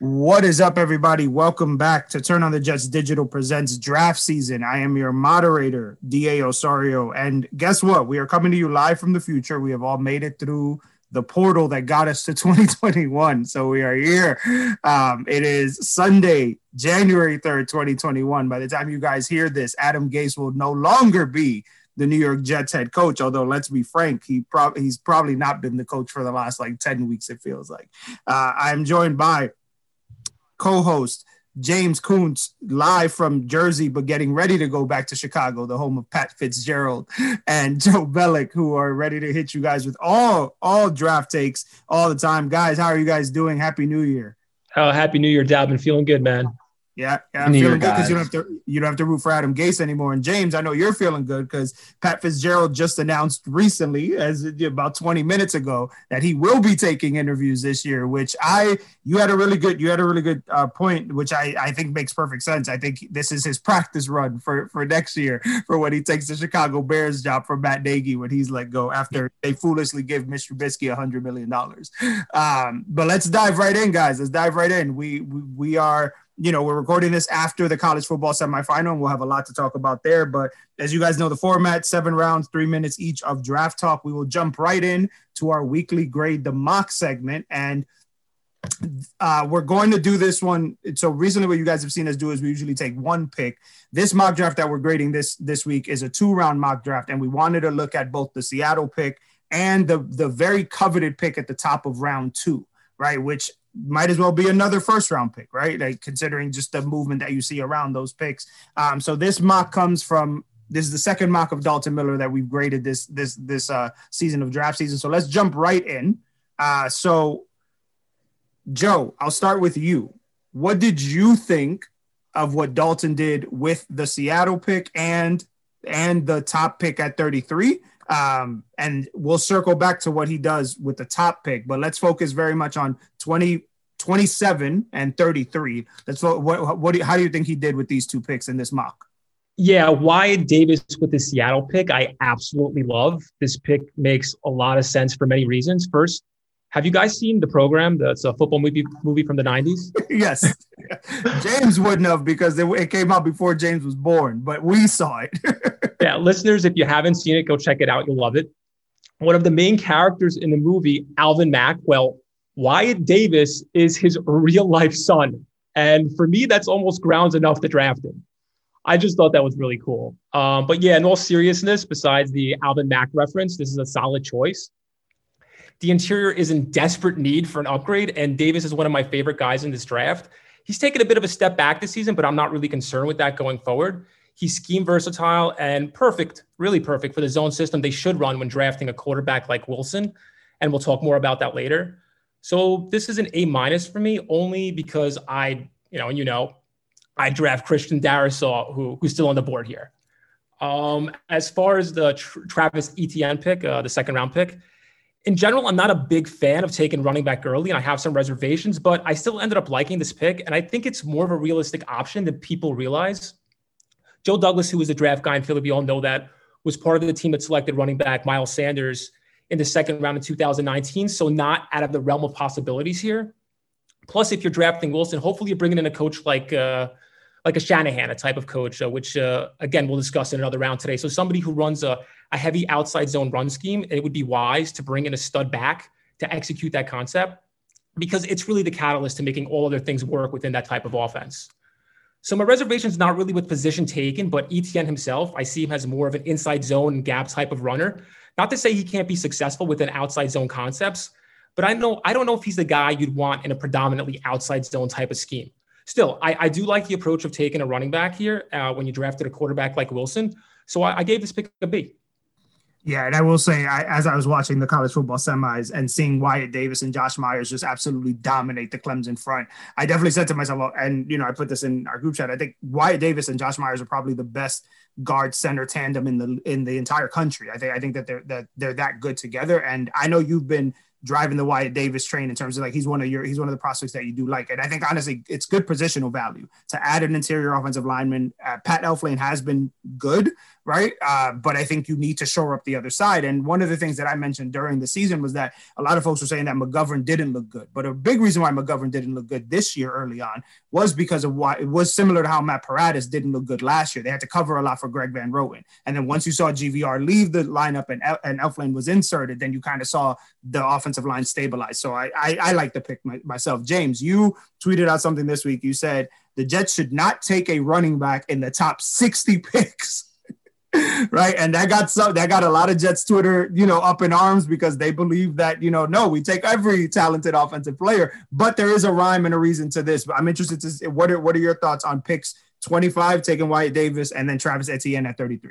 What is up, everybody? Welcome back to Turn on the Jets Digital Presents Draft Season. I am your moderator, D.A. Osorio. And guess what? We are coming to you live from the future. We have all made it through the portal that got us to 2021. So we are here. Um, it is Sunday, January 3rd, 2021. By the time you guys hear this, Adam Gase will no longer be the New York Jets head coach. Although let's be frank, he pro- he's probably not been the coach for the last like 10 weeks, it feels like. Uh, I'm joined by co-host James Koontz live from Jersey, but getting ready to go back to Chicago, the home of Pat Fitzgerald and Joe Bellick, who are ready to hit you guys with all all draft takes all the time. Guys, how are you guys doing? Happy New Year! Oh, happy New Year, Dalbin. Feeling good, man. Yeah, yeah I'm feeling good because you don't have to you don't have to root for Adam Gase anymore. And James, I know you're feeling good because Pat Fitzgerald just announced recently, as about 20 minutes ago, that he will be taking interviews this year. Which I you had a really good you had a really good uh, point, which I I think makes perfect sense. I think this is his practice run for for next year for when he takes the Chicago Bears job from Matt Nagy when he's let go after they foolishly give Mr. Trubisky a hundred million dollars. Um, but let's dive right in, guys. Let's dive right in. We we, we are you know, we're recording this after the college football semifinal, and we'll have a lot to talk about there. But as you guys know, the format seven rounds, three minutes each of draft talk. We will jump right in to our weekly grade, the mock segment. And uh, we're going to do this one. So recently, what you guys have seen us do is we usually take one pick. This mock draft that we're grading this this week is a two round mock draft, and we wanted to look at both the Seattle pick and the the very coveted pick at the top of round two, right? Which might as well be another first round pick, right? Like considering just the movement that you see around those picks. Um, so this mock comes from this is the second mock of Dalton Miller that we've graded this this this uh, season of draft season. So let's jump right in. Uh, so Joe, I'll start with you. What did you think of what Dalton did with the Seattle pick and and the top pick at 33? Um, and we'll circle back to what he does with the top pick, but let's focus very much on 20, 27 and 33. That's what, what, what do, how do you think he did with these two picks in this mock? Yeah, Wyatt Davis with the Seattle pick, I absolutely love. This pick makes a lot of sense for many reasons. First, have you guys seen the program? That's a football movie movie from the 90s. yes. James wouldn't have because it, it, came out before James was born, but we saw it. yeah, listeners, if you haven't seen it, go check it out. You'll love it. One of the main characters in the movie, Alvin Mack, well, Wyatt Davis is his real life son. And for me, that's almost grounds enough to draft him. I just thought that was really cool. Um, but yeah, in all seriousness, besides the Alvin Mack reference, this is a solid choice. The interior is in desperate need for an upgrade, and Davis is one of my favorite guys in this draft. He's taken a bit of a step back this season, but I'm not really concerned with that going forward. He's scheme versatile and perfect, really perfect for the zone system they should run when drafting a quarterback like Wilson. And we'll talk more about that later. So this is an A minus for me, only because I, you know, and you know, I draft Christian Darrisaw, who who's still on the board here. Um, as far as the Tr- Travis Etienne pick, uh, the second round pick, in general, I'm not a big fan of taking running back early, and I have some reservations, but I still ended up liking this pick, and I think it's more of a realistic option than people realize. Joe Douglas, who was a draft guy in Philly, we all know that, was part of the team that selected running back Miles Sanders in the second round in 2019, so not out of the realm of possibilities here. Plus, if you're drafting Wilson, hopefully you're bringing in a coach like uh, like a Shanahan, a type of coach, uh, which uh, again we'll discuss in another round today. So somebody who runs a a heavy outside zone run scheme, it would be wise to bring in a stud back to execute that concept because it's really the catalyst to making all other things work within that type of offense. So my reservation is not really with position taken, but Etienne himself, I see him as more of an inside zone gap type of runner. Not to say he can't be successful within outside zone concepts, but I know I don't know if he's the guy you'd want in a predominantly outside zone type of scheme. Still, I, I do like the approach of taking a running back here uh, when you drafted a quarterback like Wilson. So I, I gave this pick a B. Yeah, and I will say, I, as I was watching the college football semis and seeing Wyatt Davis and Josh Myers just absolutely dominate the Clemson front, I definitely said to myself, well, and you know, I put this in our group chat. I think Wyatt Davis and Josh Myers are probably the best guard center tandem in the in the entire country. I think I think that they're that they're that good together. And I know you've been driving the Wyatt Davis train in terms of like he's one of your he's one of the prospects that you do like. And I think honestly, it's good positional value to add an interior offensive lineman. Uh, Pat Elflein has been good, right? Uh, but I think you need to shore up the other side. And one of the things that I mentioned during the season was that a lot of folks were saying that McGovern didn't look good. But a big reason why McGovern didn't look good this year early on was because of why it was similar to how Matt Paradis didn't look good last year. They had to cover a lot for Greg Van Roten. And then once you saw GVR leave the lineup and, and Elflein was inserted, then you kind of saw the offensive line stabilized. So I, I, I like to pick my, myself. James, you tweeted out something this week. You said the Jets should not take a running back in the top 60 picks. right and that got some that got a lot of jets twitter you know up in arms because they believe that you know no we take every talented offensive player but there is a rhyme and a reason to this but i'm interested to see what are what are your thoughts on picks 25 taking Wyatt Davis and then Travis Etienne at 33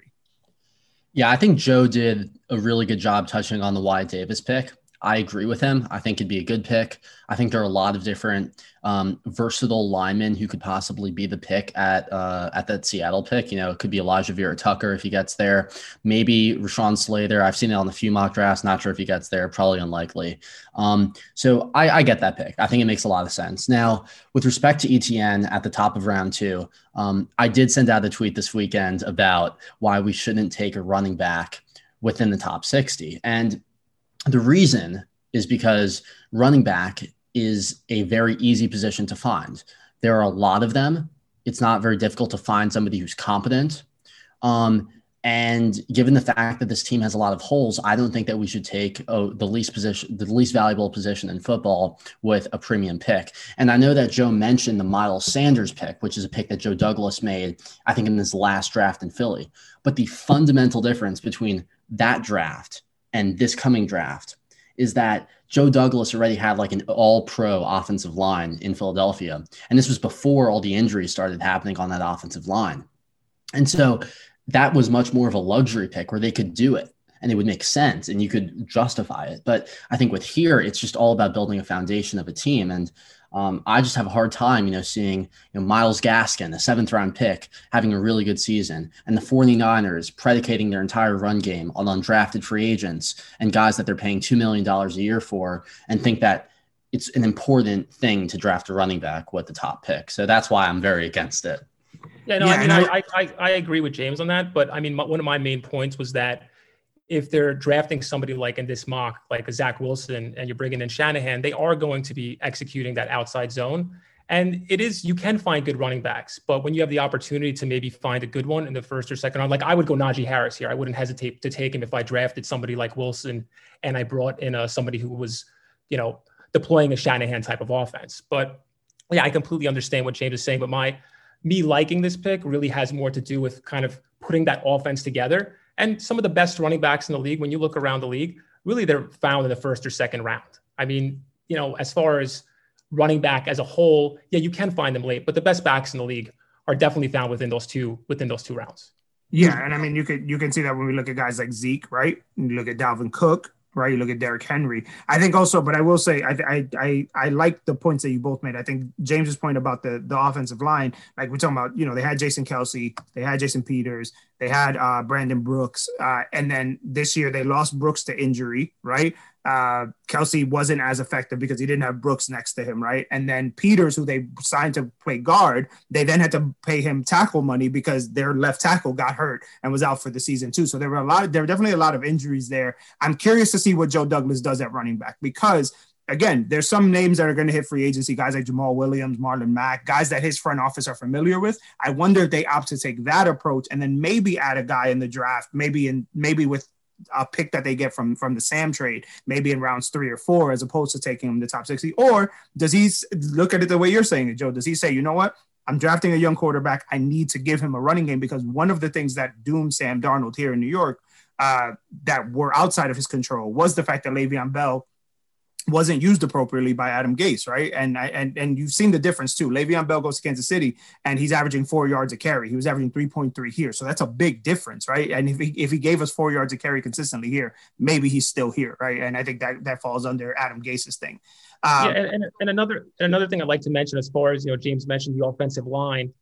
yeah i think joe did a really good job touching on the Wyatt Davis pick I agree with him. I think it'd be a good pick. I think there are a lot of different um, versatile linemen who could possibly be the pick at uh, at that Seattle pick. You know, it could be Alijah Vera-Tucker if he gets there. Maybe Rashawn Slater. I've seen it on a few mock drafts. Not sure if he gets there. Probably unlikely. Um, so I, I, get that pick. I think it makes a lot of sense. Now, with respect to Etienne at the top of round two, um, I did send out a tweet this weekend about why we shouldn't take a running back within the top 60. And the reason is because running back is a very easy position to find. There are a lot of them. It's not very difficult to find somebody who's competent. Um, and given the fact that this team has a lot of holes, I don't think that we should take oh, the least position, the least valuable position in football with a premium pick. And I know that Joe mentioned the Miles Sanders pick, which is a pick that Joe Douglas made, I think, in his last draft in Philly. But the fundamental difference between that draft and this coming draft is that Joe Douglas already had like an all pro offensive line in Philadelphia. And this was before all the injuries started happening on that offensive line. And so that was much more of a luxury pick where they could do it and it would make sense and you could justify it. But I think with here, it's just all about building a foundation of a team. And um, I just have a hard time, you know, seeing you know, Myles Gaskin, a seventh round pick, having a really good season, and the 49ers predicating their entire run game on undrafted free agents and guys that they're paying $2 million a year for, and think that it's an important thing to draft a running back with the top pick. So that's why I'm very against it. Yeah, no, yeah, I mean, I, I, I, agree with James on that. But I mean, one of my main points was that if they're drafting somebody like in this mock, like a Zach Wilson, and you're bringing in Shanahan, they are going to be executing that outside zone. And it is, you can find good running backs, but when you have the opportunity to maybe find a good one in the first or second round, like I would go Najee Harris here. I wouldn't hesitate to take him if I drafted somebody like Wilson and I brought in a, somebody who was, you know, deploying a Shanahan type of offense. But yeah, I completely understand what James is saying, but my, me liking this pick really has more to do with kind of putting that offense together and some of the best running backs in the league, when you look around the league, really they're found in the first or second round. I mean, you know, as far as running back as a whole, yeah, you can find them late, but the best backs in the league are definitely found within those two within those two rounds. Yeah, and I mean you could you can see that when we look at guys like Zeke, right? You look at Dalvin Cook, right? You look at Derrick Henry. I think also, but I will say, I I I, I like the points that you both made. I think James's point about the the offensive line, like we're talking about, you know, they had Jason Kelce, they had Jason Peters, they had uh, Brandon Brooks, uh, and then this year they lost Brooks to injury, right? Uh, Kelce wasn't as effective because he didn't have Brooks next to him, right? And then Peters, who they signed to play guard, they then had to pay him tackle money because their left tackle got hurt and was out for the season too. So there were a lot of there were definitely a lot of injuries there. I'm curious to see what Joe Douglas does at running back because again, there's some names that are going to hit free agency, guys like Jamaal Williams, Marlon Mack, guys that his front office are familiar with. I wonder if they opt to take that approach and then maybe add a guy in the draft, maybe in maybe with a pick that they get from from the Sam trade, maybe in rounds three or four, as opposed to taking him the top 60? Or does he look at it the way you're saying it, Joe? Does he say, you know what? I'm drafting a young quarterback. I need to give him a running game because one of the things that doomed Sam Darnold here in New York uh, that were outside of his control was the fact that Le'Veon Bell wasn't used appropriately by Adam Gase, right? And and and you've seen the difference too. Le'Veon Bell goes to Kansas City and he's averaging four yards a carry. He was averaging 3.3 here. So that's a big difference, right? And if he, if he gave us four yards a carry consistently here, maybe he's still here, right? And I think that that falls under Adam Gase's thing. Um, yeah, and, and, and another and another thing I'd like to mention as far as you know, James mentioned the offensive line.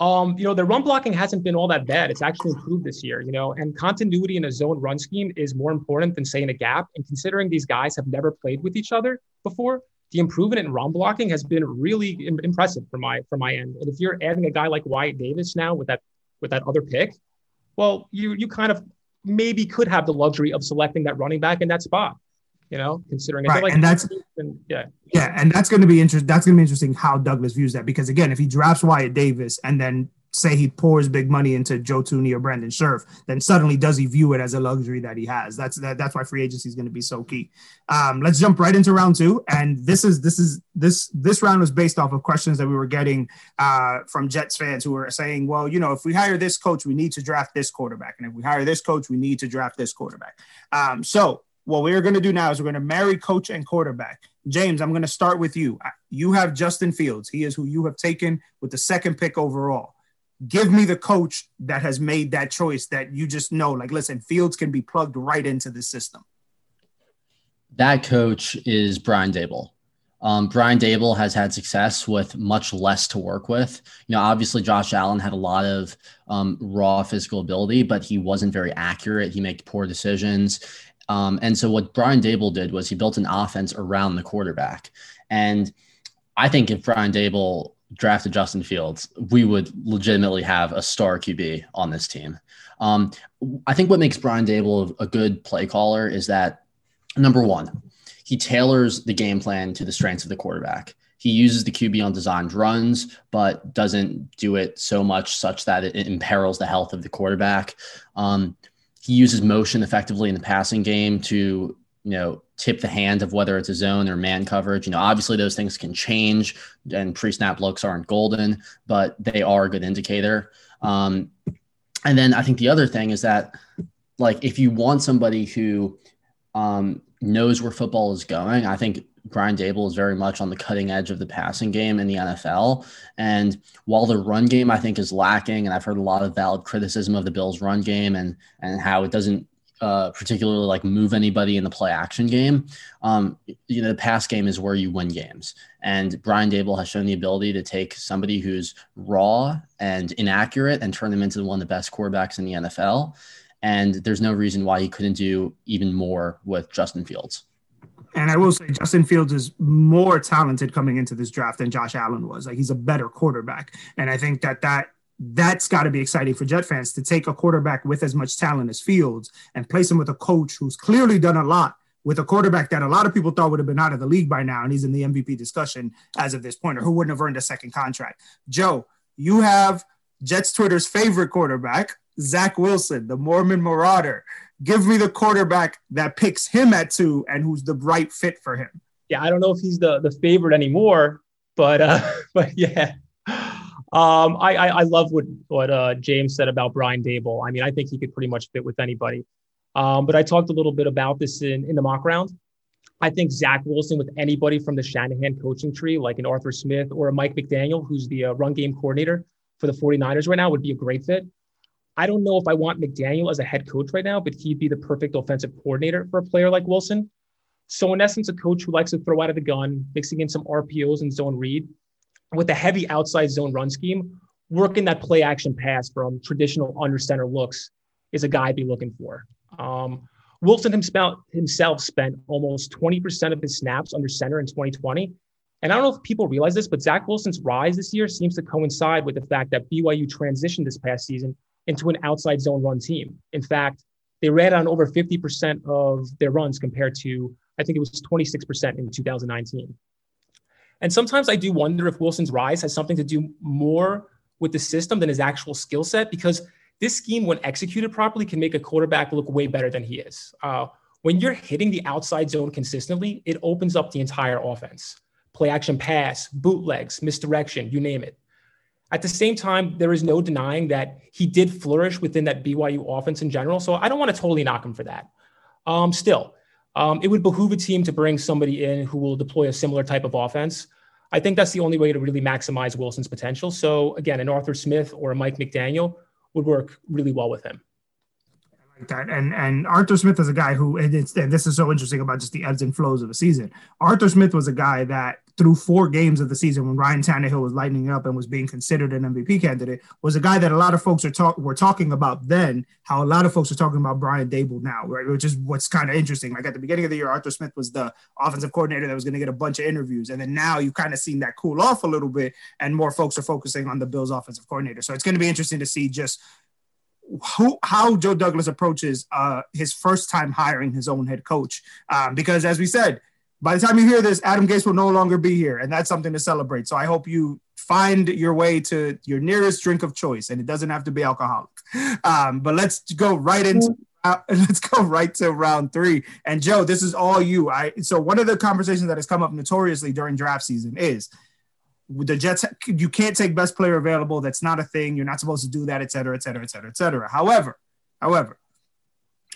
Um, you know, the run blocking hasn't been all that bad. It's actually improved this year, you know, and continuity in a zone run scheme is more important than saying a gap. And considering these guys have never played with each other before, the improvement in run blocking has been really Im- impressive for my for my end. And if you're adding a guy like Wyatt Davis now with that with that other pick, well, you you kind of maybe could have the luxury of selecting that running back in that spot. You know, considering right, like and that's and, yeah, yeah, and that's going to be interesting. That's going to be interesting how Douglas views that because again, if he drafts Wyatt Davis and then say he pours big money into Joe Thuney or Brandon Scherff, then suddenly does he view it as a luxury that he has? That's that, that's why free agency is going to be so key. Um, let's jump right into round two, and this is this is this this round was based off of questions that we were getting uh, from Jets fans who were saying, well, you know, if we hire this coach, we need to draft this quarterback, and if we hire this coach, we need to draft this quarterback. Um, so what we're going to do now is we're going to marry coach and quarterback. James, I'm going to start with you. You have Justin Fields. He is who you have taken with the second pick overall give me the coach that has made that choice that you just know like listen fields can be plugged right into the system that coach is brian Daboll. um, brian Daboll has had success with much less to work with you know obviously josh allen had a lot of um, raw physical ability but he wasn't very accurate he made poor decisions um, and so what brian Daboll did was he built an offense around the quarterback and i think if brian Daboll drafted Justin Fields, we would legitimately have a star QB on this team. Um, I think what makes Brian Daboll a good play caller is that number one, he tailors the game plan to the strengths of the quarterback. He uses the QB on designed runs, but doesn't do it so much such that it imperils the health of the quarterback. Um, he uses motion effectively in the passing game to you know tip the hand of whether it's a zone or man coverage. You know obviously those things can change and pre-snap looks aren't golden but they are a good indicator. Um, and then i think the other thing is that like if you want somebody who um, knows where football is going i think Brian Daboll is very much on the cutting edge of the passing game in the NFL. And while the run game I think is lacking, and I've heard a lot of valid criticism of the Bills' run game and and how it doesn't uh, particularly like move anybody in the play action game. Um, you know, the pass game is where you win games. And Brian Daboll has shown the ability to take somebody who's raw and inaccurate and turn them into one of the best quarterbacks in the NFL. And there's no reason why he couldn't do even more with Justin Fields. And I will say, Justin Fields is more talented coming into this draft than Josh Allen was. Like he's a better quarterback, and I think that that that's got to be exciting for Jet fans to take a quarterback with as much talent as Fields and place him with a coach who's clearly done a lot with a quarterback that a lot of people thought would have been out of the league by now, and he's in the MVP discussion as of this point, or who wouldn't have earned a second contract. Joe, you have Jets Twitter's favorite quarterback, Zach Wilson, the Mormon Marauder. Give me the quarterback that picks him at two and who's the right fit for him. Yeah, I don't know if he's the the favorite anymore, but uh, but yeah, um, I, I, I love what what uh, James said about Brian Daboll. I mean, I think he could pretty much fit with anybody. Um, but I talked a little bit about this in in the mock round. I think Zach Wilson with anybody from the Shanahan coaching tree, like an Arthur Smith or a Mike McDaniel, who's the uh, run game coordinator for the 49ers right now, would be a great fit. I don't know if I want McDaniel as a head coach right now, but he'd be the perfect offensive coordinator for a player like Wilson. So, in essence, a coach who likes to throw out of the gun, mixing in some RPOs and zone read, with a heavy outside zone run scheme, working that play action pass from traditional under center looks is a guy I'd be looking for. Um, Wilson himself, himself spent almost 20% of his snaps under center in 2020. And I don't know if people realize this, but Zach Wilson's rise this year seems to coincide with the fact that BYU transitioned this past season into an outside zone run team. In fact, they ran on over 50% of their runs compared to, I think it was 26% in 2019. And sometimes I do wonder if Wilson's rise has something to do more with the system than his actual skill set, because this scheme, when executed properly, can make a quarterback look way better than he is. Uh, when you're hitting the outside zone consistently, it opens up the entire offense play action pass, bootlegs, misdirection, you name it. At the same time, there is no denying that he did flourish within that BYU offense in general. So I don't want to totally knock him for that. Um, still, um, it would behoove a team to bring somebody in who will deploy a similar type of offense. I think that's the only way to really maximize Wilson's potential. So again, an Arthur Smith or a Mike McDaniel would work really well with him. That. And and Arthur Smith is a guy who, and, and, this is so interesting about just the ebbs and flows of a season. Arthur Smith was a guy that through four games of the season, when Ryan Tannehill was lighting up and was being considered an MVP candidate, was a guy that a lot of folks are talk were talking about then. How a lot of folks are talking about Brian Daboll now, right? Which is what's kind of interesting. Like at the beginning of the year, Arthur Smith was the offensive coordinator that was going to get a bunch of interviews, and then now you've kind of seen that cool off a little bit, and more folks are focusing on the Bills' offensive coordinator. So it's going to be interesting to see just who how Joe Douglas approaches uh, his first time hiring his own head coach. Um, because as we said, by the time you hear this, Adam Gase will no longer be here, and that's something to celebrate. So I hope you find your way to your nearest drink of choice, and it doesn't have to be alcoholic. Um, but let's go right into uh, let's go right to round three. And Joe, this is all you. I so one of the conversations that has come up notoriously during draft season is the Jets, you can't take best player available. That's not a thing. You're not supposed to do that, et cetera, et cetera, et cetera, et cetera. However, however,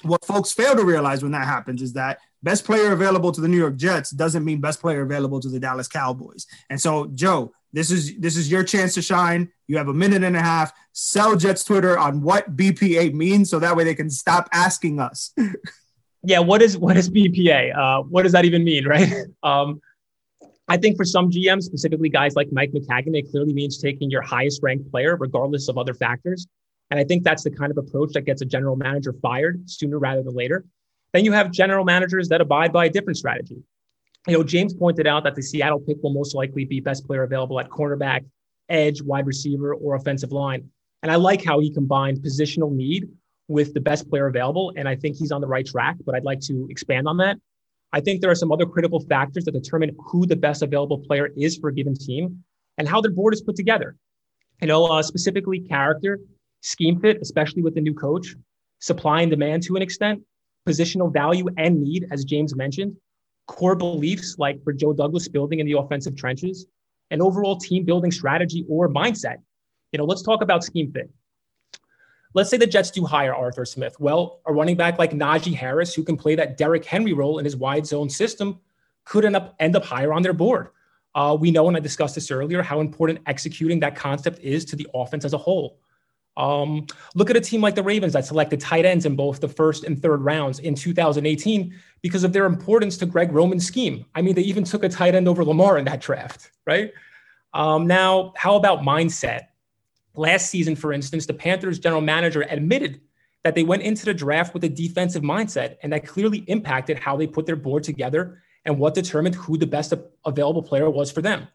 what folks fail to realize when that happens is that best player available to the New York Jets doesn't mean best player available to the Dallas Cowboys. And so, Joe, this is this is your chance to shine. You have a minute and a half. Sell Jets Twitter on what BPA means, so that way they can stop asking us. yeah, what is what is BPA? Uh, what does that even mean, right? Um, I think for some GMs, specifically guys like Mike Maccagnan, it clearly means taking your highest ranked player, regardless of other factors. And I think that's the kind of approach that gets a general manager fired sooner rather than later. Then you have general managers that abide by a different strategy. You know, James pointed out that the Seattle pick will most likely be best player available at cornerback, edge, wide receiver, or offensive line. And I like how he combined positional need with the best player available. And I think he's on the right track, but I'd like to expand on that. I think there are some other critical factors that determine who the best available player is for a given team and how their board is put together. You know, uh, specifically character, scheme fit, especially with the new coach, supply and demand to an extent, positional value and need, as James mentioned, core beliefs like for Joe Douglas building in the offensive trenches, and overall team building strategy or mindset. You know, let's talk about scheme fit. Let's say the Jets do hire Arthur Smith. Well, a running back like Najee Harris, who can play that Derrick Henry role in his wide zone system, could end up end up higher on their board. Uh, we know, and I discussed this earlier, how important executing that concept is to the offense as a whole. Um, look at a team like the Ravens that selected tight ends in both the first and third rounds in 2018 because of their importance to Greg Roman's scheme. I mean, they even took a tight end over Lamar in that draft, right? Um, now, how about mindset? Last season, for instance, the Panthers general manager admitted that they went into the draft with a defensive mindset, and that clearly impacted how they put their board together and what determined who the best available player was for them.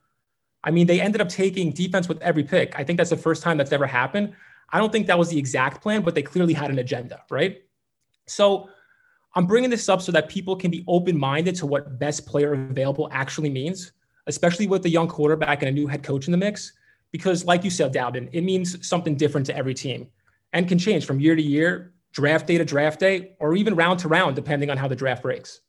I mean, they ended up taking defense with every pick. I think that's the first time that's ever happened. I don't think that was the exact plan, but they clearly had an agenda, right? So I'm bringing this up so that people can be open minded to what best player available actually means, especially with a young quarterback and a new head coach in the mix because, like you said, Dalbin, it means something different to every team and can change from year to year, draft day to draft day, or even round to round, depending on how the draft breaks.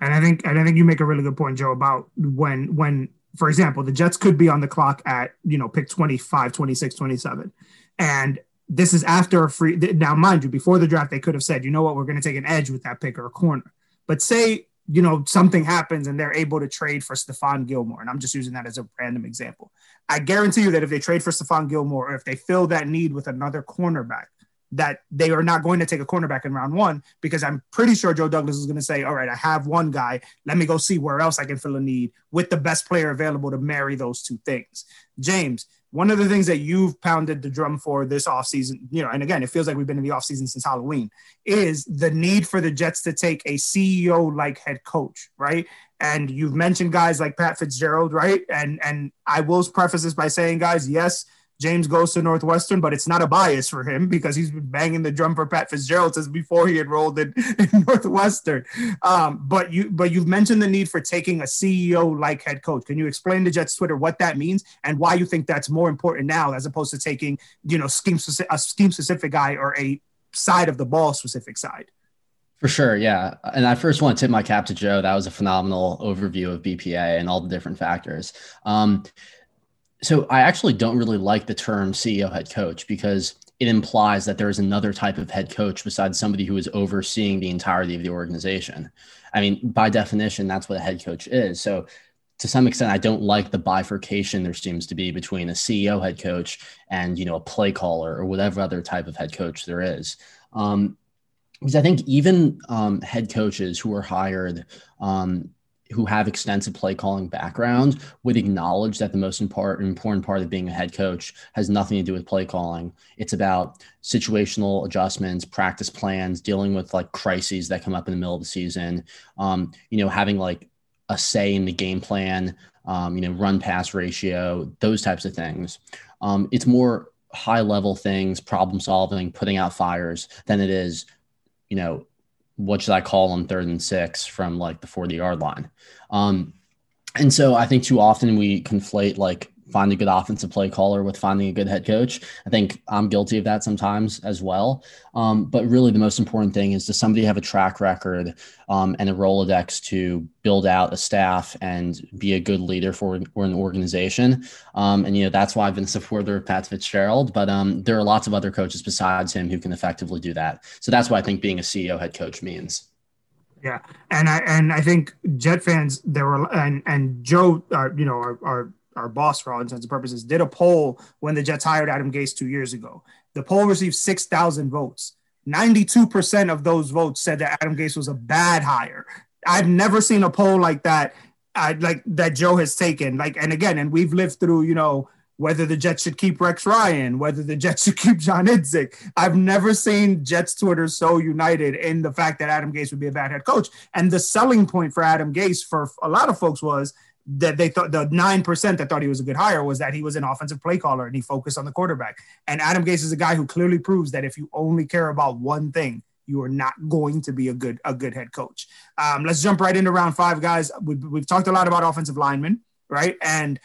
And I think, and I think you make a really good point, Joe, about when, when, for example, the Jets could be on the clock at, you know, pick 25, 26, 27. And this is after a free, now, mind you, before the draft, they could have said, you know what, we're going to take an edge with that pick or a corner. But say you know, something happens and they're able to trade for Stephon Gilmore. And I'm just using that as a random example. I guarantee you that if they trade for Stephon Gilmore or if they fill that need with another cornerback, that they are not going to take a cornerback in round one because I'm pretty sure Joe Douglas is going to say, All right, I have one guy. Let me go see where else I can fill a need with the best player available to marry those two things. James, one of the things that you've pounded the drum for this offseason, you know, and again, it feels like we've been in the offseason since Halloween, is the need for the Jets to take a CEO like head coach, right? And you've mentioned guys like Pat Fitzgerald, right? And and I will preface this by saying, guys, yes, James goes to Northwestern, but it's not a bias for him because he's been banging the drum for Pat Fitzgerald since before he enrolled in, in Northwestern. Um, but you but you've mentioned the need for taking a CEO like head coach. Can you explain to Jets Twitter what that means and why you think that's more important now as opposed to taking you know scheme a scheme specific guy or a side of the ball specific side? For sure, yeah. And I first want to tip my cap to Joe. That was a phenomenal overview of BPA and all the different factors. Um, so I actually don't really like the term CEO head coach because it implies that there is another type of head coach besides somebody who is overseeing the entirety of the organization. I mean, by definition, that's what a head coach is. So to some extent, I don't like the bifurcation there seems to be between a CEO head coach and you know a play caller or whatever other type of head coach there is. Um, because I think even um, head coaches who are hired um, who have extensive play calling background would acknowledge that the most important important part of being a head coach has nothing to do with play calling. It's about situational adjustments, practice plans, dealing with like crises that come up in the middle of the season. Um, you know, having like a say in the game plan. Um, you know, run pass ratio, those types of things. Um, it's more high level things, problem solving, putting out fires than it is, you know, what should I call on third and six from like the 40 yard line? Um, and so I think too often we conflate like find a good offensive play caller with finding a good head coach. I think I'm guilty of that sometimes as well. Um, but really, the most important thing is does somebody have a track record um, and a Rolodex to build out a staff and be a good leader for, for an organization? Um, and, you know, that's why I've been a supporter of Pat Fitzgerald. But um, there are lots of other coaches besides him who can effectively do that. So that's what I think being a CEO head coach means. Yeah, and I and I think Jet fans there were and and Joe, uh, you know, our, our our boss for all intents and purposes, did a poll when the Jets hired Adam Gase two years ago. The poll received 6,000 votes. 92% of those votes said that Adam Gase was a bad hire. I've never seen a poll like that, uh, like that Joe has taken. Like, and again, and we've lived through, you know, whether the Jets should keep Rex Ryan, whether the Jets should keep John Idzik. I've never seen Jets Twitter so united in the fact that Adam Gase would be a bad head coach. And the selling point for Adam Gase for a lot of folks was that they thought the nine percent that thought he was a good hire was that he was an offensive play caller and he focused on the quarterback. And Adam Gase is a guy who clearly proves that if you only care about one thing, you are not going to be a good a good head coach. Um, let's jump right into round five, guys. We've, we've talked a lot about offensive linemen, right? And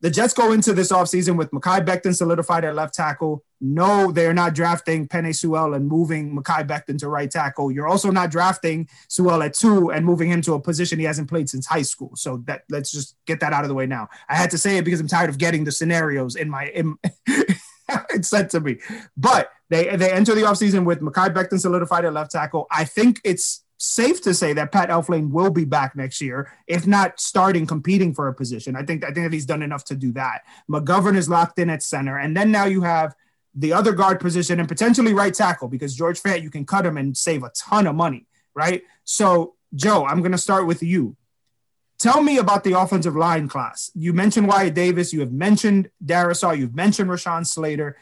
the Jets go into this offseason with Mekhi Becton solidified at left tackle. No, they're not drafting Penei Sewell and moving Mekhi Becton to right tackle. You're also not drafting Sewell at two and moving him to a position he hasn't played since high school. So that let's just get that out of the way now. I had to say it because I'm tired of getting the scenarios in my in, it's sent to me. But they they enter the offseason with Mekhi Becton solidified at left tackle. I think it's safe to say that Pat Elflein will be back next year, if not starting competing for a position. I think I think that he's done enough to do that. McGovern is locked in at center, and then now you have the other guard position and potentially right tackle because George Fant, you can cut him and save a ton of money, right? So, Joe, I'm going to start with you. Tell me about the offensive line class. You mentioned Wyatt Davis. You have mentioned Darrisaw. You've mentioned Rashawn Slater.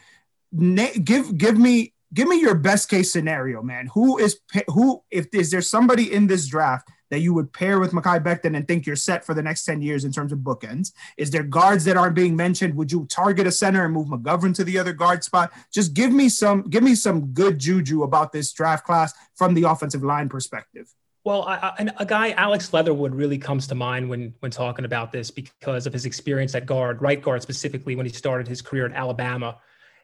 Na- give give me give me your best case scenario, man. Who is who? If is there somebody in this draft that you would pair with Mekhi Becton and think you're set for the next 10 years in terms of bookends? Is there guards that aren't being mentioned? Would you target a center and move McGovern to the other guard spot? Just give me some give me some good juju about this draft class from the offensive line perspective. Well, a guy Alex Leatherwood really comes to mind when when talking about this because of his experience at guard, right guard specifically when he started his career at Alabama.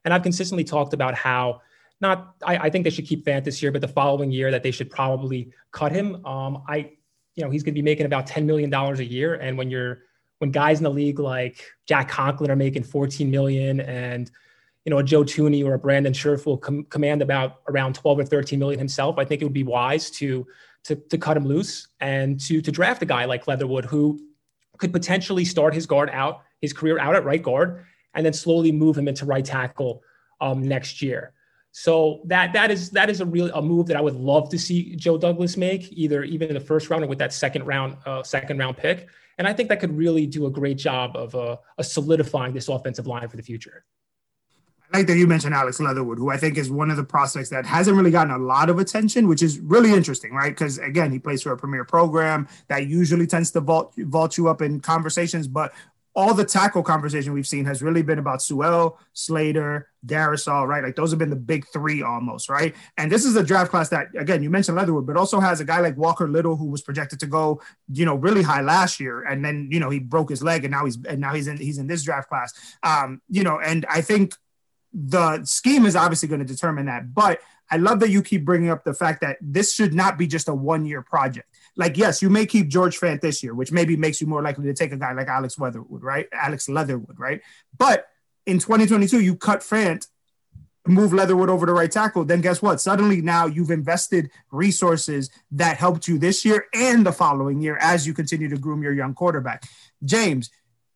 And I've consistently talked about how not I, I, think they should keep Fant this year, but the following year that they should probably cut him. Um, I, you know, he's going to be making about ten million dollars a year, and when you're when guys in the league like Jack Conklin are making 14 million and you know a Joe Thuney or a Brandon Scherff will com- command about around 12 or 13 million himself, I think it would be wise to to, to cut him loose and to to draft a guy like Leatherwood who could potentially start his guard out his career out at right guard and then slowly move him into right tackle um, next year. So that that is that is a real a move that I would love to see Joe Douglas make, either even in the first round or with that second round uh, second round pick. And I think that could really do a great job of uh, solidifying this offensive line for the future. I like that you mentioned Alex Leatherwood, who I think is one of the prospects that hasn't really gotten a lot of attention, which is really interesting, right? Because again, he plays for a premier program that usually tends to vault, vault you up in conversations, but all the tackle conversation we've seen has really been about Sewell, Slater, Darrisaw, right? Like those have been the big three almost, right? And this is a draft class that, again, you mentioned Leatherwood, but also has a guy like Walker Little who was projected to go, you know, really high last year, and then you know he broke his leg, and now he's and now he's in he's in this draft class. Um, you know, and I think the scheme is obviously going to determine that, but I love that you keep bringing up the fact that this should not be just a one year project like yes, you may keep George Fant this year, which maybe makes you more likely to take a guy like Alex Leatherwood, right? Alex Leatherwood, right? But in 2022, you cut Fant, move Leatherwood over to right tackle. Then guess what? Suddenly now you've invested resources that helped you this year and the following year as you continue to groom your young quarterback. James,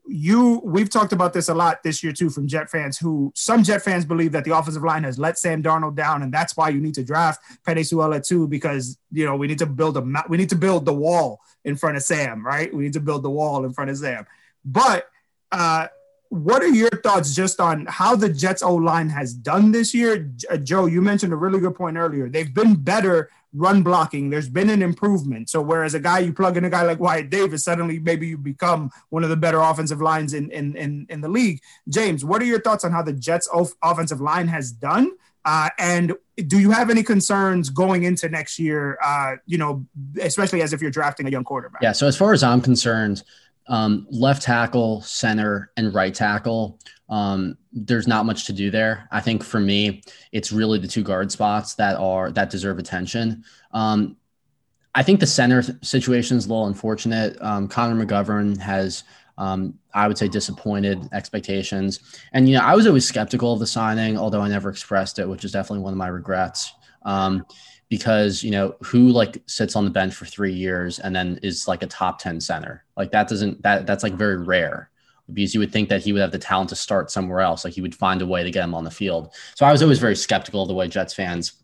you we've talked about this a lot this year too from Jet fans who some Jet fans believe that the offensive line has let Sam Darnold down and that's why you need to draft Penei Sewell too because you know we need to build a we need to build the wall in front of Sam right we need to build the wall in front of Sam but uh what are your thoughts just on how the Jets O line has done this year? Uh, Joe, you mentioned a really good point earlier. They've been better run blocking. There's been an improvement. So whereas a guy you plug in a guy like Wyatt Davis, suddenly maybe you become one of the better offensive lines in in in, in the league. James, what are your thoughts on how the Jets off- offensive line has done? Uh, and do you have any concerns going into next year? Uh, you know, especially as if you're drafting a young quarterback. Yeah. So as far as I'm concerned, um, left tackle, center, and right tackle. Um, there's not much to do there. I think for me, it's really the two guard spots that are that deserve attention. Um, I think the center situation is a little unfortunate. Um, Connor McGovern has, um, I would say, disappointed expectations. And you know, I was always skeptical of the signing, although I never expressed it, which is definitely one of my regrets. Um, because you know who like sits on the bench for three years and then is like a top 10 center like that doesn't that that's like very rare because you would think that he would have the talent to start somewhere else like he would find a way to get him on the field so i was always very skeptical of the way jets fans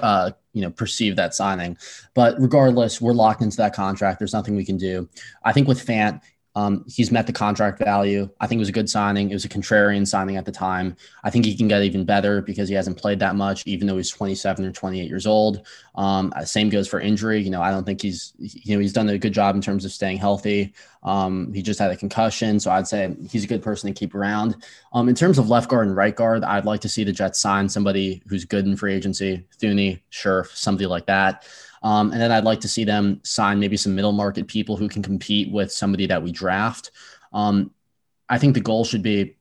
uh, you know, perceive that signing. But regardless, we're locked into that contract. There's nothing we can do. I think with Fant, um, he's met the contract value. I think it was a good signing. It was a contrarian signing at the time. I think he can get even better because he hasn't played that much, even though he's 27 or 28 years old. Um, uh, same goes for injury. You know, I don't think he's, you know, he's done a good job in terms of staying healthy. Um, he just had a concussion, so I'd say he's a good person to keep around. Um, in terms of left guard and right guard, I'd like to see the Jets sign somebody who's good in free agency, Thuney, Scherff, somebody like that. Um, and then I'd like to see them sign maybe some middle market people who can compete with somebody that we draft. Um, I think the goal should be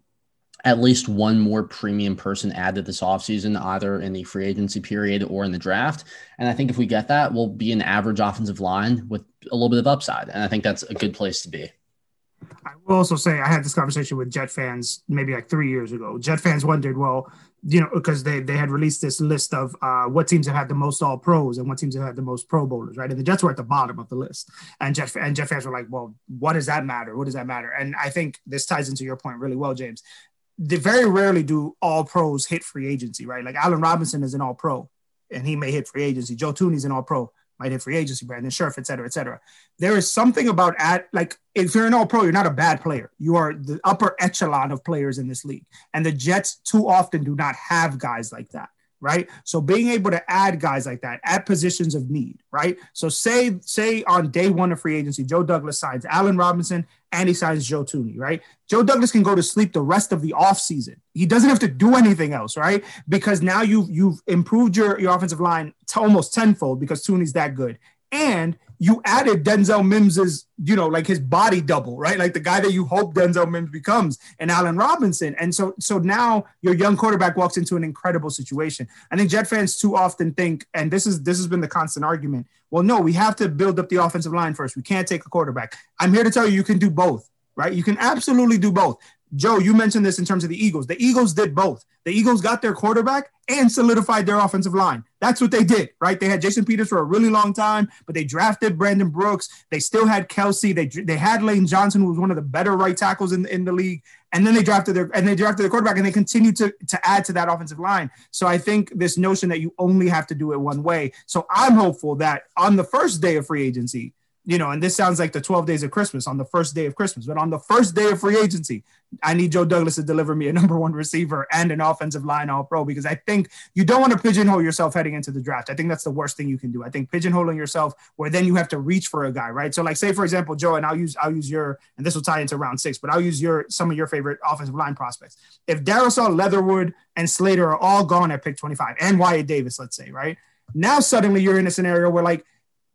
at least one more premium person added this offseason, either in the free agency period or in the draft. And I think if we get that, we'll be an average offensive line with a little bit of upside. And I think that's a good place to be. I will also say I had this conversation with Jet fans maybe like three years ago. Jet fans wondered, well, you know, because they they had released this list of uh, what teams have had the most All Pros and what teams have had the most Pro Bowlers, right? And the Jets were at the bottom of the list, and Jet and Jet fans were like, well, what does that matter? What does that matter? And I think this ties into your point really well, James. They very rarely do All Pros hit free agency, right? Like Allen Robinson is an All Pro, and he may hit free agency. Joe Thuney's an All Pro might hit free agency, Brandon Scherff, et cetera, et cetera. There is something about at like if you're an all pro, you're not a bad player. You are the upper echelon of players in this league. And the Jets too often do not have guys like that right? So being able to add guys like that at positions of need, right? So say say on day one of free agency, Joe Douglas signs Allen Robinson and he signs Joe Thuney, right? Joe Douglas can go to sleep the rest of the offseason. He doesn't have to do anything else, right? Because now you've you've improved your, your offensive line to almost tenfold because Thuney's that good. And you added Denzel Mims's, you know, like his body double, right? Like the guy that you hope Denzel Mims becomes, and Allen Robinson. And so, so now your young quarterback walks into an incredible situation. I think Jet fans too often think, and this is this has been the constant argument. Well, no, we have to build up the offensive line first. We can't take a quarterback. I'm here to tell you, you can do both right? You can absolutely do both. Joe, you mentioned this in terms of the Eagles. The Eagles did both. The Eagles got their quarterback and solidified their offensive line. That's what they did, right? They had Jason Peters for a really long time, but they drafted Brandon Brooks. They still had Kelce. They they had Lane Johnson, who was one of the better right tackles in, in the league. And then they drafted their and they drafted their quarterback, and they continued to to add to that offensive line. So I think this notion that you only have to do it one way. So I'm hopeful that on the first day of free agency, you know, and this sounds like the 12 days of Christmas on the first day of Christmas, but on the first day of free agency, I need Joe Douglas to deliver me a number one receiver and an offensive line all pro because I think you don't want to pigeonhole yourself heading into the draft. I think that's the worst thing you can do. I think pigeonholing yourself where then you have to reach for a guy, right? So like say for example, Joe, and I'll use I'll use your and this will tie into round six, but I'll use your some of your favorite offensive line prospects. If Darrisaw Leatherwood and Slater are all gone at pick 25 and Wyatt Davis, let's say, right? Now suddenly you're in a scenario where like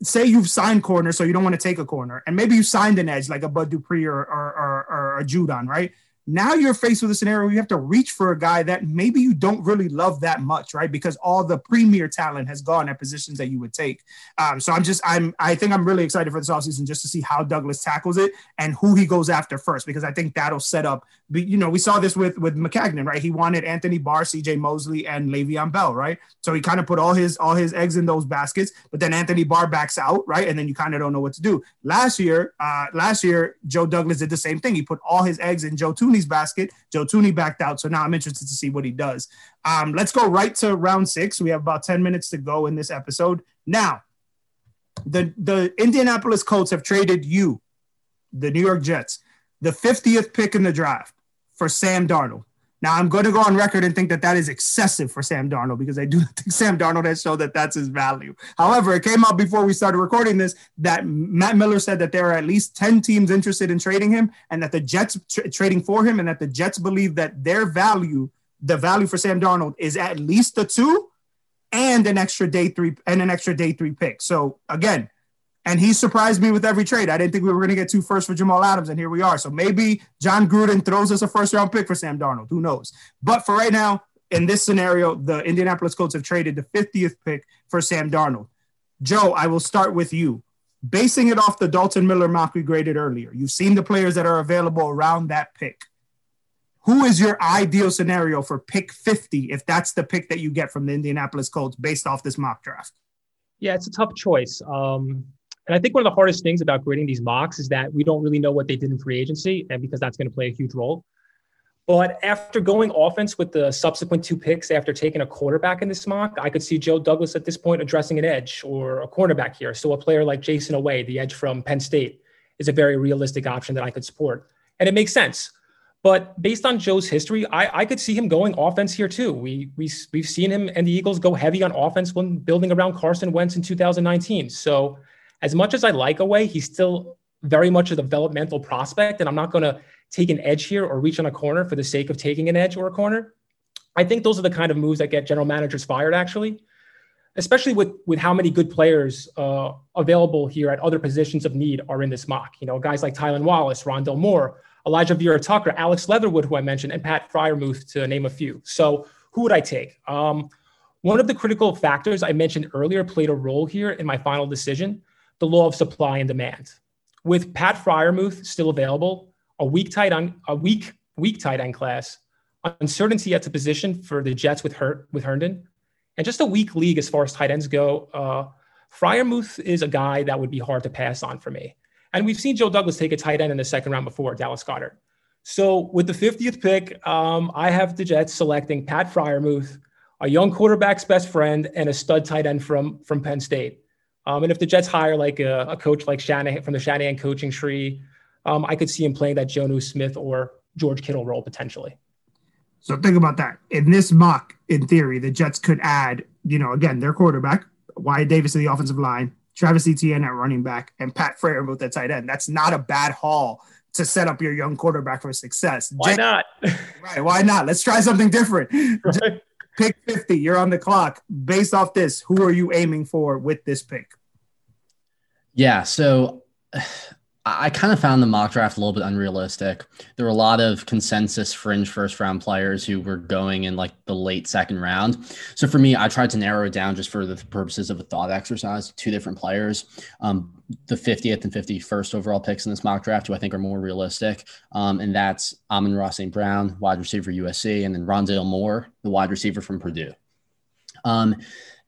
say you've signed corner, so you don't want to take a corner, and maybe you signed an edge like a Bud Dupree or or, or, or a Judon, right? Now you're faced with a scenario where you have to reach for a guy that maybe you don't really love that much, right? Because all the premier talent has gone at positions that you would take. Um, so I'm just, I'm, I think I'm really excited for this offseason just to see how Douglas tackles it and who he goes after first, because I think that'll set up, you know, we saw this with, with Maccagnan, right? He wanted Anthony Barr, CJ Mosley, and Le'Veon Bell, right? So he kind of put all his, all his eggs in those baskets, but then Anthony Barr backs out, right? And then you kind of don't know what to do. Last year, uh, last year, Joe Douglas did the same thing. He put all his eggs in Joe Thuney's basket. Joe Thuney backed out. So now I'm interested to see what he does. Um, let's go right to round six. We have about 10 minutes to go in this episode. Now, the, the Indianapolis Colts have traded you, the New York Jets, the 50th pick in the draft for Sam Darnold. Now, I'm going to go on record and think that that is excessive for Sam Darnold because I do think Sam Darnold has shown that that's his value. However, it came out before we started recording this that Matt Miller said that there are at least 10 teams interested in trading him and that the Jets tra- trading for him and that the Jets believe that their value, the value for Sam Darnold, is at least a two and an extra day three and an extra day three pick. So again, and he surprised me with every trade. I didn't think we were going to get two firsts for Jamal Adams, and here we are. So maybe Jon Gruden throws us a first round pick for Sam Darnold. Who knows? But for right now, in this scenario, the Indianapolis Colts have traded the 50th pick for Sam Darnold. Joe, I will start with you. Basing it off the Dalton Miller mock we graded earlier, you've seen the players that are available around that pick. Who is your ideal scenario for pick 50 if that's the pick that you get from the Indianapolis Colts based off this mock draft? Yeah, it's a tough choice. Um, and I think one of the hardest things about grading these mocks is that we don't really know what they did in free agency, and because that's going to play a huge role. But after going offense with the subsequent two picks after taking a quarterback in this mock, I could see Joe Douglas at this point addressing an edge or a cornerback here. So a player like Jayson Oweh, the edge from Penn State, is a very realistic option that I could support. And it makes sense. But based on Joe's history, I, I could see him going offense here too. We, we, we've seen him and the Eagles go heavy on offense when building around Carson Wentz in 2019. So as much as I like Oweh, he's still very much a developmental prospect, and I'm not going to take an edge here or reach on a corner for the sake of taking an edge or a corner. I think those are the kind of moves that get general managers fired, actually, especially with with how many good players uh, available here at other positions of need are in this mock. You know, guys like Tylan Wallace, Rondale Moore, Alijah Vera-Tucker, Alex Leatherwood, who I mentioned, and Pat Freiermuth, to name a few. So, who would I take? Um, one of the critical factors I mentioned earlier played a role here in my final decision the law of supply and demand. With Pat Freiermuth still available, a weak tight end, a weak weak tight end class, uncertainty at the position for the Jets with Her- with Herndon, and just a weak league as far as tight ends go. Uh, Freiermuth is a guy that would be hard to pass on for me. And we've seen Joe Douglas take a tight end in the second round before, Dallas Goedert. So with the 50th pick, um, I have the Jets selecting Pat Freiermuth, a young quarterback's best friend, and a stud tight end from, from Penn State. Um, and if the Jets hire like a, a, coach like Shanahan from the Shanahan coaching tree, um, I could see him playing that Jonnu Smith or George Kittle role potentially. So think about that. In this mock, in theory, the Jets could add, you know, again, their quarterback, Wyatt Davis to the offensive line, Travis Etienne at running back, and Pat Freiermuth at tight end. That's not a bad haul to set up your young quarterback for success. Why not? right. Why not? Let's try something different. Right. Pick 50. You're on the clock. Based off this, who are you aiming for with this pick? Yeah. So I kind of found the mock draft a little bit unrealistic. There were a lot of consensus fringe first round players who were going in like the late second round. So for me, I tried to narrow it down just for the purposes of a thought exercise, two different players. Um, the 50th and 51st overall picks in this mock draft, who I think are more realistic. Um, and that's Amon-Ra St. Brown, wide receiver USC, and then Rondale Moore, the wide receiver from Purdue. Um,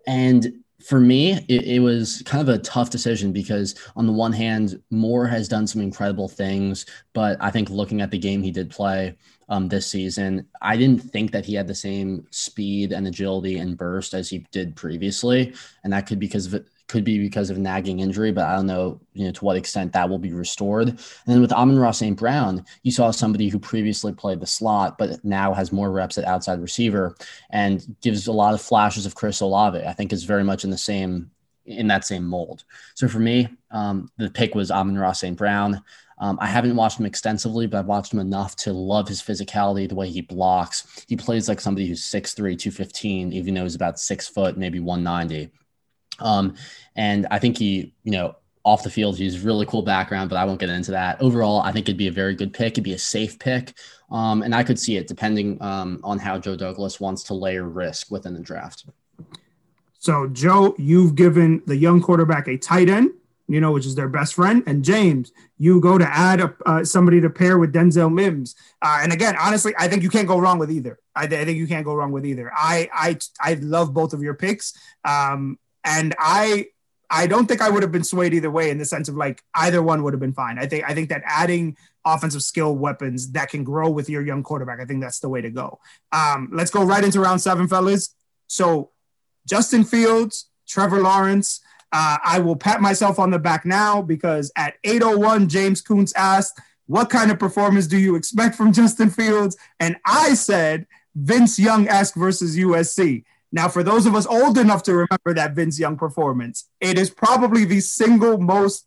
and for me, it, it, was kind of a tough decision because, on the one hand, Moore has done some incredible things, but I think looking at the game he did play um, this season, I didn't think that he had the same speed and agility and burst as he did previously, and that could be because of could be because of nagging injury, but I don't know, you know, to what extent that will be restored. And then with Amon-Ra St. Brown, you saw somebody who previously played the slot, but now has more reps at outside receiver and gives a lot of flashes of Chris Olave. I think is very much in the same in that same mold. So for me, um, the pick was Amon-Ra St. Brown. Um, I haven't watched him extensively, but I've watched him enough to love his physicality, the way he blocks. He plays like somebody who's 6'3, 215, even though he's about six foot, maybe 190. Um, and I think he, you know, off the field, he's really cool background, but I won't get into that. Overall, I think it'd be a very good pick. It'd be a safe pick. Um, and I could see it depending um, on how Joe Douglas wants to layer risk within the draft. So, Joe, you've given the young quarterback a tight end, you know, which is their best friend. And James, you go to add a, uh, somebody to pair with Denzel Mims. Uh, and again, honestly, I think you can't go wrong with either. I, I, think you can't go wrong with either. I I I love both of your picks. Um, and I I don't think I would have been swayed either way in the sense of like either one would have been fine. I think I think that adding offensive skill weapons that can grow with your young quarterback, I think that's the way to go. Um, let's go right into round seven, fellas. So Justin Fields, Trevor Lawrence. Uh, I will pat myself on the back now because at 8:01, James Koontz asked, "What kind of performance do you expect from Justin Fields?" And I said, "Vince Young esque versus USC." Now, for those of us old enough to remember that Vince Young performance, it is probably the single most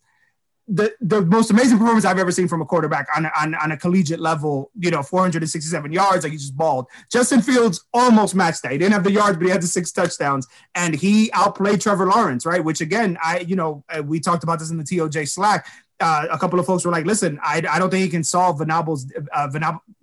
the, the most amazing performance I've ever seen from a quarterback on, on, on a collegiate level, you know, 467 yards, like he just balled. Justin Fields almost matched that. He didn't have the yards, but he had the six touchdowns and he outplayed Trevor Lawrence, right? Which again, I, you know, uh, we talked about this in the TOJ Slack uh, a couple of folks were like, listen, I, I don't think he can solve Venables, uh,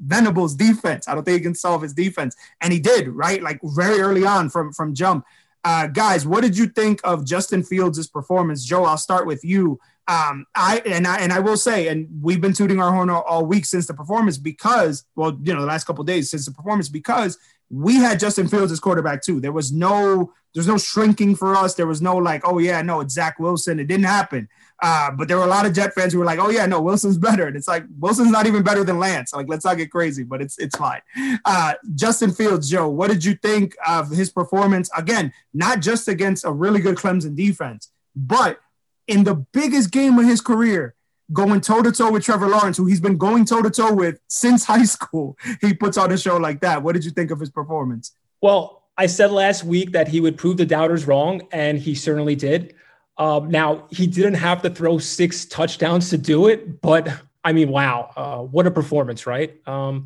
Venable's defense. I don't think he can solve his defense. And he did, right? Like very early on from, from jump. Uh, guys, what did you think of Justin Fields' performance? Joe, I'll start with you. Um, I and I and I will say, and we've been tooting our horn all, all week since the performance because, well, you know, the last couple days since the performance because we had Justin Fields as quarterback too. There was no, there's no shrinking for us. There was no like, oh yeah, no, it's Zach Wilson. It didn't happen. Uh, but there were a lot of Jet fans who were like, "Oh yeah, no, Wilson's better." And it's like Wilson's not even better than Lance. Like, let's not get crazy, but it's it's fine. Uh, Justin Fields, Joe, what did you think of his performance? Again, not just against a really good Clemson defense, but in the biggest game of his career, going toe to toe with Trevor Lawrence, who he's been going toe to toe with since high school. He puts on a show like that. What did you think of his performance? Well, I said last week that he would prove the doubters wrong, and he certainly did. Um, now, he didn't have to throw six touchdowns to do it, but I mean, wow, uh, what a performance, right? Um,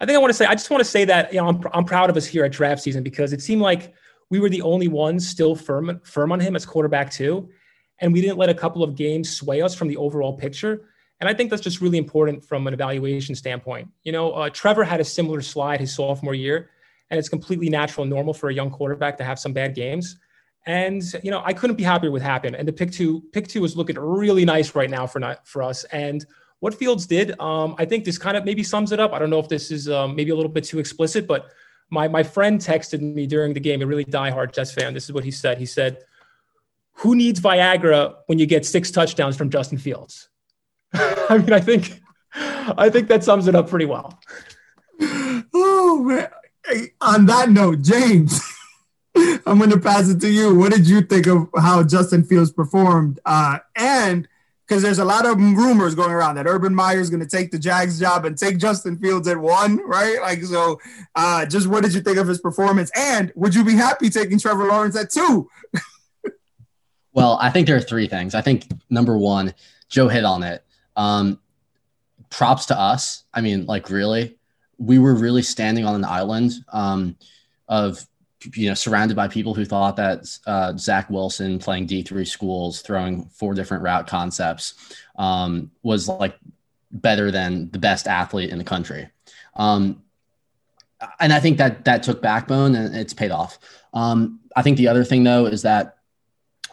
I think I want to say, I just want to say that, you know, I'm, I'm proud of us here at draft season because it seemed like we were the only ones still firm, firm on him as quarterback, too. And we didn't let a couple of games sway us from the overall picture. And I think that's just really important from an evaluation standpoint. You know, uh, Trevor had a similar slide his sophomore year, and it's completely natural and normal for a young quarterback to have some bad games. And you know, I couldn't be happier with happen. And the pick two, pick two is looking really nice right now for not for us. And what Fields did, um, I think this kind of maybe sums it up. I don't know if this is um, maybe a little bit too explicit, but my my friend texted me during the game, a really diehard Jets fan. This is what he said. He said, "Who needs Viagra when you get six touchdowns from Justin Fields?" I mean, I think I think that sums it up pretty well. Oh man! Hey, on that note, James. I'm going to pass it to you. What did you think of how Justin Fields performed? Uh, and because there's a lot of rumors going around that Urban Meyer is going to take the Jags job and take Justin Fields at one, right? Like, so uh, just what did you think of his performance? And would you be happy taking Trevor Lawrence at two? well, I think there are three things. I think number one, Joe hit on it. Um, props to us. I mean, like, really, we were really standing on an island um, of you know, surrounded by people who thought that uh, Zach Wilson playing D3 schools, throwing four different route concepts, um, was like better than the best athlete in the country. Um, and I think that that took backbone and it's paid off. Um, I think the other thing though is that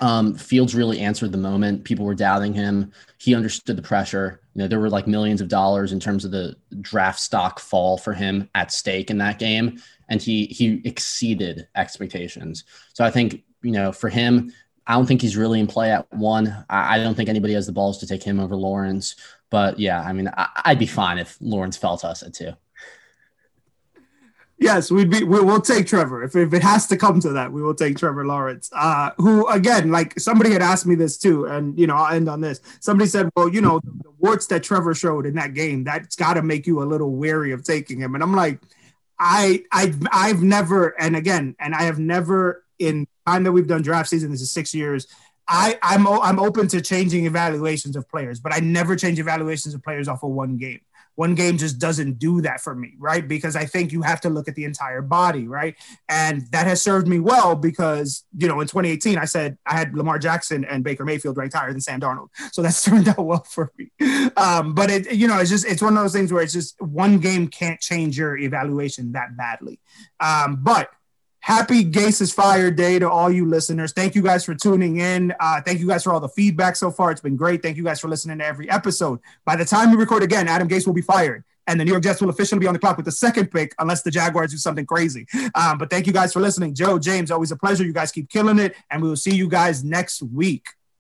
um, Fields really answered the moment. People were doubting him. He understood the pressure. You know, there were like millions of dollars in terms of the draft stock fall for him at stake in that game and he he exceeded expectations. So I think you know for him, I don't think he's really in play at one. I, I don't think anybody has the balls to take him over Lawrence. But yeah, I mean, I, would be fine if Lawrence fell to us at two. Yes, we'd be. We, will take Trevor if, if it has to come to that. We will take Trevor Lawrence. Uh, who again, like somebody had asked me this too, and you know, I'll end on this. Somebody said, "Well, you know, the warts that Trevor showed in that game, that's got to make you a little wary of taking him." And I'm like, I I I've never and again and I have never in time that we've done draft season. This is six years. I I'm I'm open to changing evaluations of players, but I never change evaluations of players off of one game. One game just doesn't do that for me, right? Because I think you have to look at the entire body, right? And that has served me well because, you know, in 2018, I said I had Lamar Jackson and Baker Mayfield ranked higher than Sam Darnold. So that's turned out well for me. Um, but it, you know, it's just, it's one of those things where it's just one game can't change your evaluation that badly. Um, but happy Gase is fired day to all you listeners. Thank you guys for tuning in. Uh, thank you guys for all the feedback so far. It's been great. Thank you guys for listening to every episode. By the time we record again, Adam Gase will be fired. And the New York Jets will officially be on the clock with the second pick, unless the Jaguars do something crazy. Um, but thank you guys for listening. Joe, James, always a pleasure. You guys keep killing it. And we will see you guys next week.